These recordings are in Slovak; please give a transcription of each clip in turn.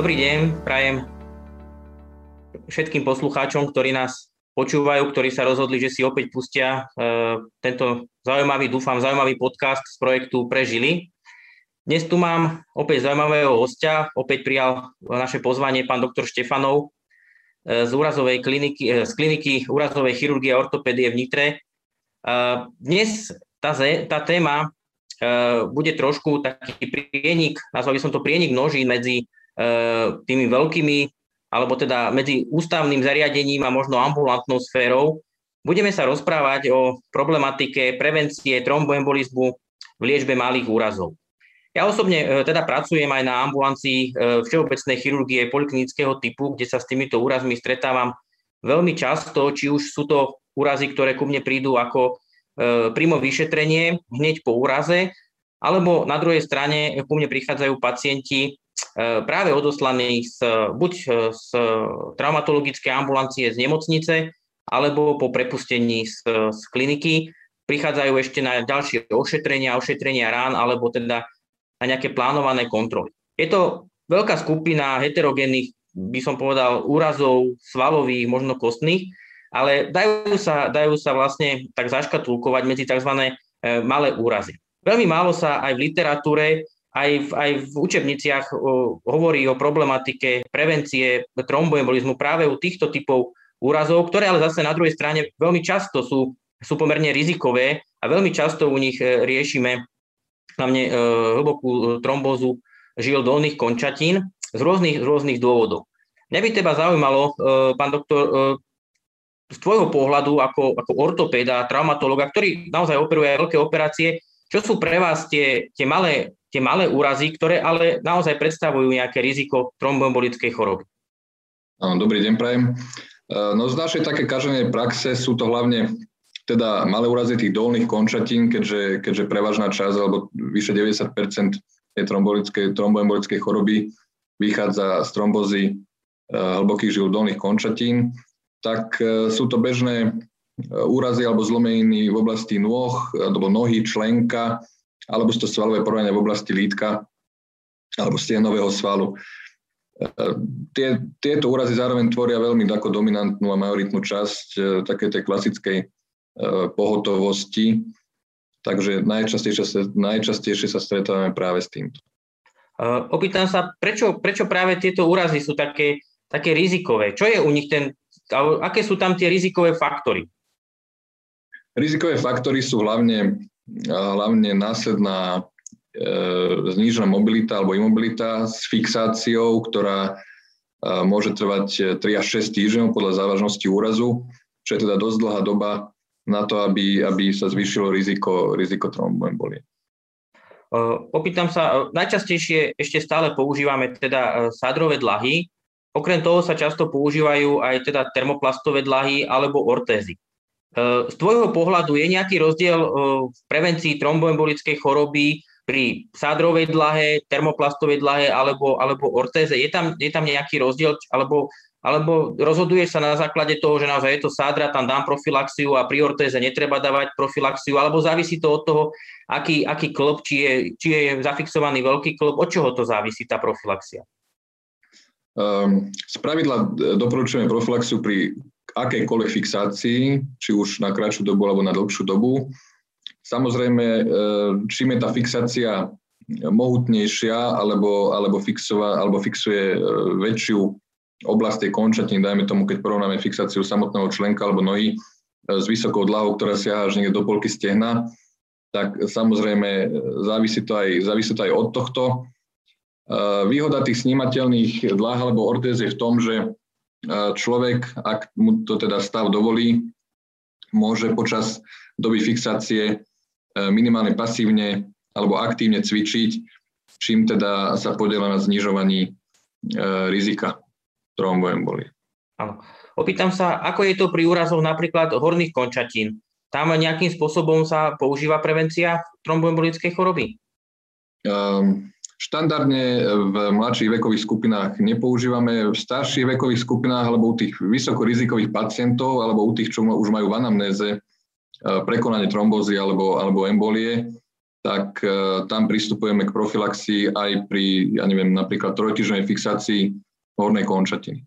Dobrý deň, prajem všetkým poslucháčom, ktorí nás počúvajú, ktorí sa rozhodli, že si opäť pustia e, tento zaujímavý, dúfam, zaujímavý podcast z projektu Prežili. Dnes tu mám opäť zaujímavého hostia, opäť prijal naše pozvanie pán doktor Štefanov e, z, úrazovej kliniky, e, z kliniky úrazovej chirurgie a ortopédie v Nitre. Dnes tá, tá téma bude trošku taký prienik, nazval by som to prienik noží medzi tými veľkými, alebo teda medzi ústavným zariadením a možno ambulantnou sférou. Budeme sa rozprávať o problematike prevencie tromboembolizmu v liečbe malých úrazov. Ja osobne e, teda pracujem aj na ambulancii e, všeobecnej chirurgie poliklinického typu, kde sa s týmito úrazmi stretávam veľmi často, či už sú to úrazy, ktoré ku mne prídu ako e, primo vyšetrenie hneď po úraze, alebo na druhej strane ku mne prichádzajú pacienti práve odoslaní z, buď z traumatologickej ambulancie z nemocnice, alebo po prepustení z, z kliniky prichádzajú ešte na ďalšie ošetrenia, ošetrenia rán, alebo teda na nejaké plánované kontroly. Je to veľká skupina heterogénnych, by som povedal, úrazov svalových, možno kostných, ale dajú sa, dajú sa vlastne tak zaškatulkovať medzi tzv. E, malé úrazy. Veľmi málo sa aj v literatúre, aj v, aj v učebniciach hovorí o problematike prevencie tromboembolizmu práve u týchto typov úrazov, ktoré ale zase na druhej strane veľmi často sú, sú pomerne rizikové a veľmi často u nich e, riešime hlavne e, hlbokú e, trombózu žil dolných končatín z rôznych, z rôznych dôvodov. Mňa by teba zaujímalo, pán doktor, z tvojho pohľadu ako, ako ortopéda, traumatologa, ktorý naozaj operuje veľké operácie, čo sú pre vás tie, tie, malé, tie malé úrazy, ktoré ale naozaj predstavujú nejaké riziko tromboembolickej choroby? Dobrý deň, prajem. No z našej také kaženej praxe sú to hlavne teda malé úrazy tých dolných končatín, keďže, keďže prevažná časť, alebo vyše 90% tej tromboembolickej choroby vychádza z trombozy e, hlbokých žil dolných končatín, tak e, sú to bežné e, úrazy alebo zlomeniny v oblasti nôh, alebo nohy, členka, alebo sú to svalové porovnania v oblasti lítka alebo stehnového svalu. Tie, tieto úrazy zároveň tvoria veľmi ako dominantnú a majoritnú časť také tej klasickej E, pohotovosti. Takže najčastejšie sa, najčastejšie sa stretávame práve s týmto. E, opýtam sa, prečo, prečo práve tieto úrazy sú také, také rizikové? Čo je u nich ten, aké sú tam tie rizikové faktory? Rizikové faktory sú hlavne, hlavne následná e, znížená mobilita alebo imobilita s fixáciou, ktorá e, môže trvať 3 až 6 týždňov podľa závažnosti úrazu, čo je teda dosť dlhá doba na to, aby, aby sa zvýšilo riziko, riziko tromboembolie. Opýtam sa, najčastejšie ešte stále používame teda sádrové dlahy, okrem toho sa často používajú aj teda termoplastové dlahy alebo ortézy. Z tvojho pohľadu je nejaký rozdiel v prevencii tromboembolickej choroby pri sádrovej dlahe, termoplastovej dlahe alebo, alebo ortéze? Je tam, je tam nejaký rozdiel, alebo alebo rozhoduješ sa na základe toho, že naozaj je to sádra, tam dám profilaxiu a pri ortéze netreba dávať profilaxiu, alebo závisí to od toho, aký, aký klop, či je, či je zafixovaný veľký klop, od čoho to závisí tá profilaxia? Um, z pravidla doporučujeme profilaxiu pri akejkoľvek fixácii, či už na kratšiu dobu alebo na dlhšiu dobu. Samozrejme, ehm, čím je tá fixácia mohutnejšia alebo, alebo, fixova, alebo fixuje ehm, väčšiu oblasť tej končatiny, dajme tomu, keď porovnáme fixáciu samotného členka alebo nohy e, s vysokou dlahou, ktorá siaha až niekde do polky stehna, tak samozrejme e, závisí to aj, závisí to aj od tohto. E, výhoda tých snímateľných dláh alebo ortéz je v tom, že človek, ak mu to teda stav dovolí, môže počas doby fixácie minimálne pasívne alebo aktívne cvičiť, čím teda sa podiela na znižovaní rizika tromboembolie. Áno. Opýtam sa, ako je to pri úrazoch napríklad horných končatín? Tam nejakým spôsobom sa používa prevencia tromboembolickej choroby? Um, štandardne v mladších vekových skupinách nepoužívame. V starších vekových skupinách alebo u tých vysokorizikových pacientov alebo u tých, čo už majú v anamnéze prekonanie trombózy alebo, alebo embolie, tak tam pristupujeme k profilaxii aj pri, ja neviem, napríklad trojtyžnej fixácii hornej končatiny.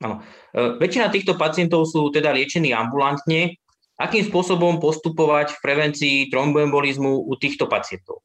Áno. Väčšina týchto pacientov sú teda liečení ambulantne. Akým spôsobom postupovať v prevencii tromboembolizmu u týchto pacientov?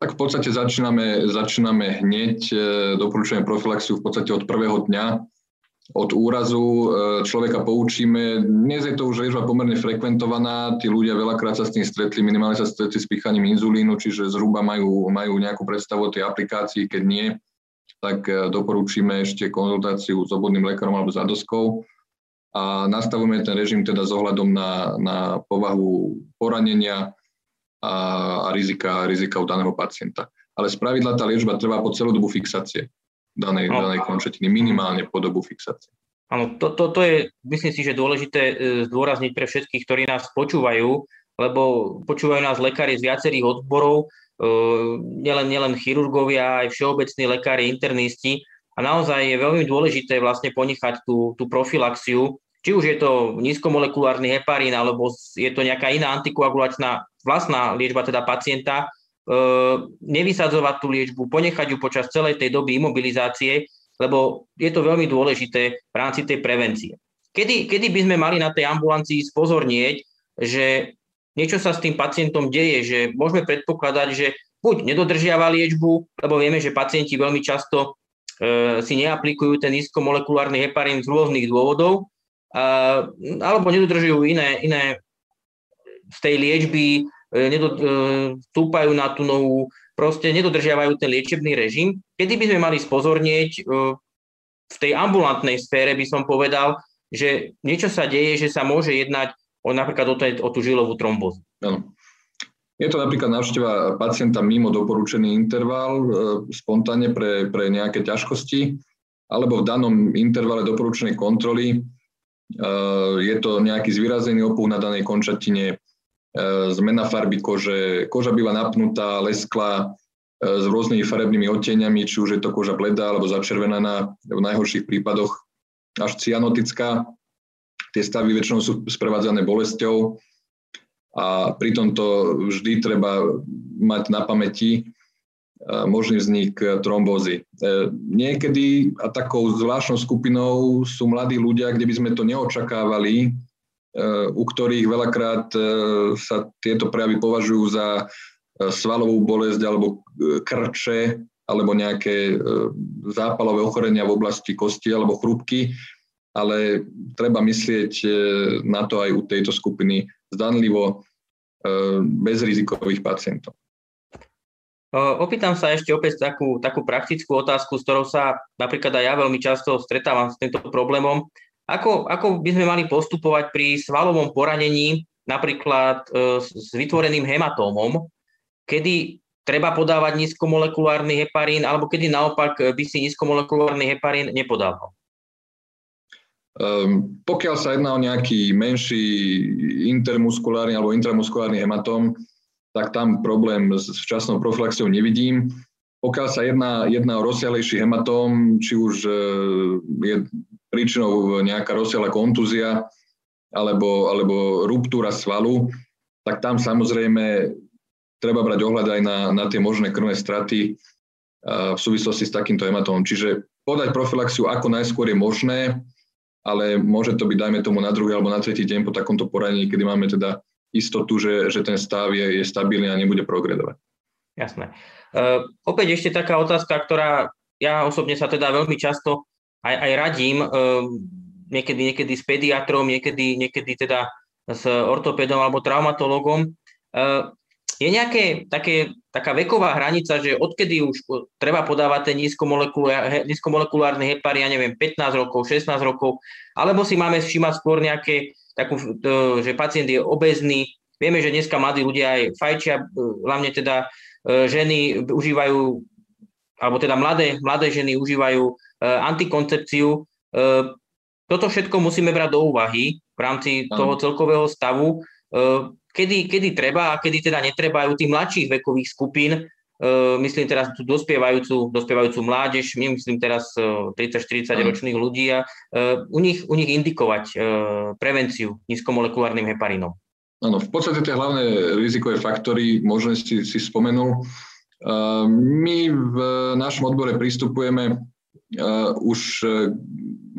Tak v podstate začíname, začíname hneď, e, doporučujeme profilaxiu v podstate od prvého dňa, od úrazu. E, človeka poučíme. Dnes je to už liečba pomerne frekventovaná, tí ľudia veľakrát sa s tým stretli, minimálne sa stretli s pichaním inzulínu, čiže zhruba majú, majú nejakú predstavu o tej aplikácii, keď nie, tak e, doporučíme ešte konzultáciu s obvodným lekárom alebo zadoskou. A nastavujeme ten režim teda s na, na povahu poranenia, a, a rizika, rizika u daného pacienta. Ale spravidla tá liečba trvá po celú dobu fixácie danej, no. danej končetiny, minimálne po dobu fixácie. Áno, to, to, to je, myslím si, že dôležité e, zdôrazniť pre všetkých, ktorí nás počúvajú, lebo počúvajú nás lekári z viacerých odborov, e, nielen, nielen chirurgovia, aj všeobecní lekári, internisti. A naozaj je veľmi dôležité vlastne ponechať tú, tú profilaxiu, či už je to nízkomolekulárny heparín, alebo je to nejaká iná antikoagulačná vlastná liečba teda pacienta, e, nevysadzovať tú liečbu, ponechať ju počas celej tej doby imobilizácie, lebo je to veľmi dôležité v rámci tej prevencie. Kedy, kedy by sme mali na tej ambulancii spozornieť, že niečo sa s tým pacientom deje, že môžeme predpokladať, že buď nedodržiava liečbu, lebo vieme, že pacienti veľmi často e, si neaplikujú ten nízkomolekulárny heparín z rôznych dôvodov, e, alebo nedodržujú iné, iné z tej liečby e, vstúpajú na tú novú, proste nedodržiavajú ten liečebný režim. Kedy by sme mali spozornieť e, v tej ambulantnej sfére, by som povedal, že niečo sa deje, že sa môže jednať o, napríklad o, tej, o tú žilovú trombózu. Ano. Je to napríklad návšteva pacienta mimo doporučený interval, e, spontánne pre, pre nejaké ťažkosti, alebo v danom intervale doporučenej kontroly e, je to nejaký zvýrazený opuch na danej končatine, E, zmena farby kože, koža býva napnutá, lesklá, e, s rôznymi farebnými odtieňami, či už je to koža bledá alebo začervenaná, v najhorších prípadoch až cyanotická. Tie stavy väčšinou sú sprevádzané bolesťou a pri tomto vždy treba mať na pamäti e, možný vznik trombózy. Niekedy a takou zvláštnou skupinou sú mladí ľudia, kde by sme to neočakávali, u ktorých veľakrát e, sa tieto prejavy považujú za e, svalovú bolesť alebo e, krče alebo nejaké zápalové ochorenia v oblasti kosti alebo chrúbky, ale treba myslieť na to aj u tejto skupiny zdanlivo bezrizikových pacientov. Opýtam sa ešte opäť takú, takú praktickú otázku, s ktorou sa napríklad aj ja veľmi často stretávam s týmto problémom. Ako, ako by sme mali postupovať pri svalovom poranení, napríklad e, s vytvoreným hematómom, kedy treba podávať nízkomolekulárny heparín, alebo kedy naopak by si nízkomolekulárny heparín nepodával? Um, pokiaľ sa jedná o nejaký menší intermuskulárny alebo intramuskulárny hematóm, tak tam problém s včasnou profilaxiou nevidím. Pokiaľ sa jedná, jedná o rozsiahlejší hematóm, či už e, je príčinou nejaká rozsiahla kontúzia alebo, alebo ruptúra svalu, tak tam samozrejme treba brať ohľad aj na, na tie možné krvné straty v súvislosti s takýmto hematómom. Čiže podať profilaxiu ako najskôr je možné, ale môže to byť, dajme tomu, na druhý alebo na tretí deň po takomto poranení, kedy máme teda istotu, že, že ten stav je, je stabilný a nebude progredovať. Jasné. Uh, opäť ešte taká otázka, ktorá ja osobne sa teda veľmi často aj, aj radím, ehm, niekedy, niekedy s pediatrom, niekedy, niekedy teda s ortopedom alebo traumatologom. Ehm, je nejaké také, taká veková hranica, že odkedy už treba podávať ten nízkomolekulárny hepar, ja neviem, 15 rokov, 16 rokov, alebo si máme všímať skôr nejaké, takú, že pacient je obezný. Vieme, že dneska mladí ľudia aj fajčia, hlavne teda ženy užívajú, alebo teda mladé, mladé ženy užívajú antikoncepciu. E, toto všetko musíme brať do úvahy v rámci toho celkového stavu, e, kedy, kedy treba a kedy teda netreba aj u tých mladších vekových skupín, myslím teraz tú dospievajúcu, dospievajúcu mládež, myslím teraz 30-40 ročných ľudí a u nich, u nich indikovať prevenciu nízkomolekulárnym heparinom. Áno, v podstate tie hlavné rizikové faktory, možno si, si spomenul. My v našom odbore pristupujeme už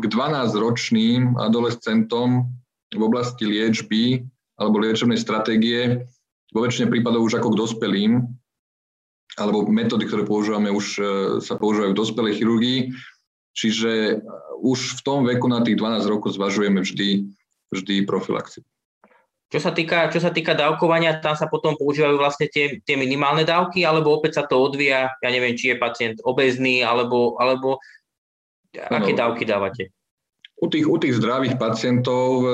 k 12-ročným adolescentom v oblasti liečby alebo liečebnej stratégie, vo väčšine prípadov už ako k dospelým, alebo metódy, ktoré používame, už sa používajú v dospelej chirurgii. Čiže už v tom veku na tých 12 rokov zvažujeme vždy, vždy profilaxiu. Čo sa týka, čo sa týka dávkovania, tam sa potom používajú vlastne tie, tie minimálne dávky, alebo opäť sa to odvíja, ja neviem, či je pacient obezný, alebo, alebo aké no, dávky dávate? U tých, u tých zdravých pacientov e,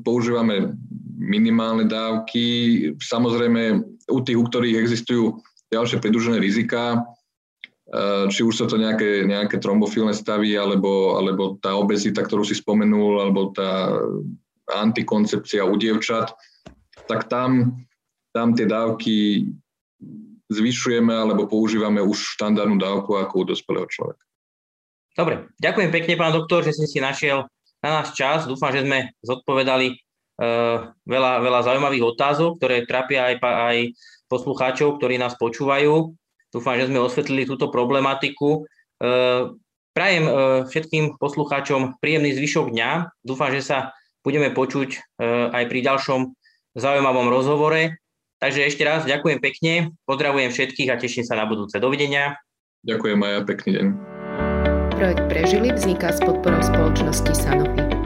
používame minimálne dávky. Samozrejme, u tých, u ktorých existujú ďalšie pridružené rizika, e, či už sú to nejaké, nejaké trombofilné stavy, alebo, alebo tá obezita, ktorú si spomenul, alebo tá antikoncepcia u dievčat, tak tam, tam tie dávky zvyšujeme alebo používame už štandardnú dávku ako u dospelého človeka. Dobre, ďakujem pekne, pán doktor, že ste si našiel na nás čas. Dúfam, že sme zodpovedali uh, veľa, veľa zaujímavých otázok, ktoré trápia aj, aj poslucháčov, ktorí nás počúvajú. Dúfam, že sme osvetlili túto problematiku. Uh, prajem uh, všetkým poslucháčom príjemný zvyšok dňa. Dúfam, že sa budeme počuť e, aj pri ďalšom zaujímavom rozhovore. Takže ešte raz ďakujem pekne, pozdravujem všetkých a teším sa na budúce. Dovidenia. Ďakujem aj pekný deň. Projekt Prežili vzniká s podporou spoločnosti Sanofi.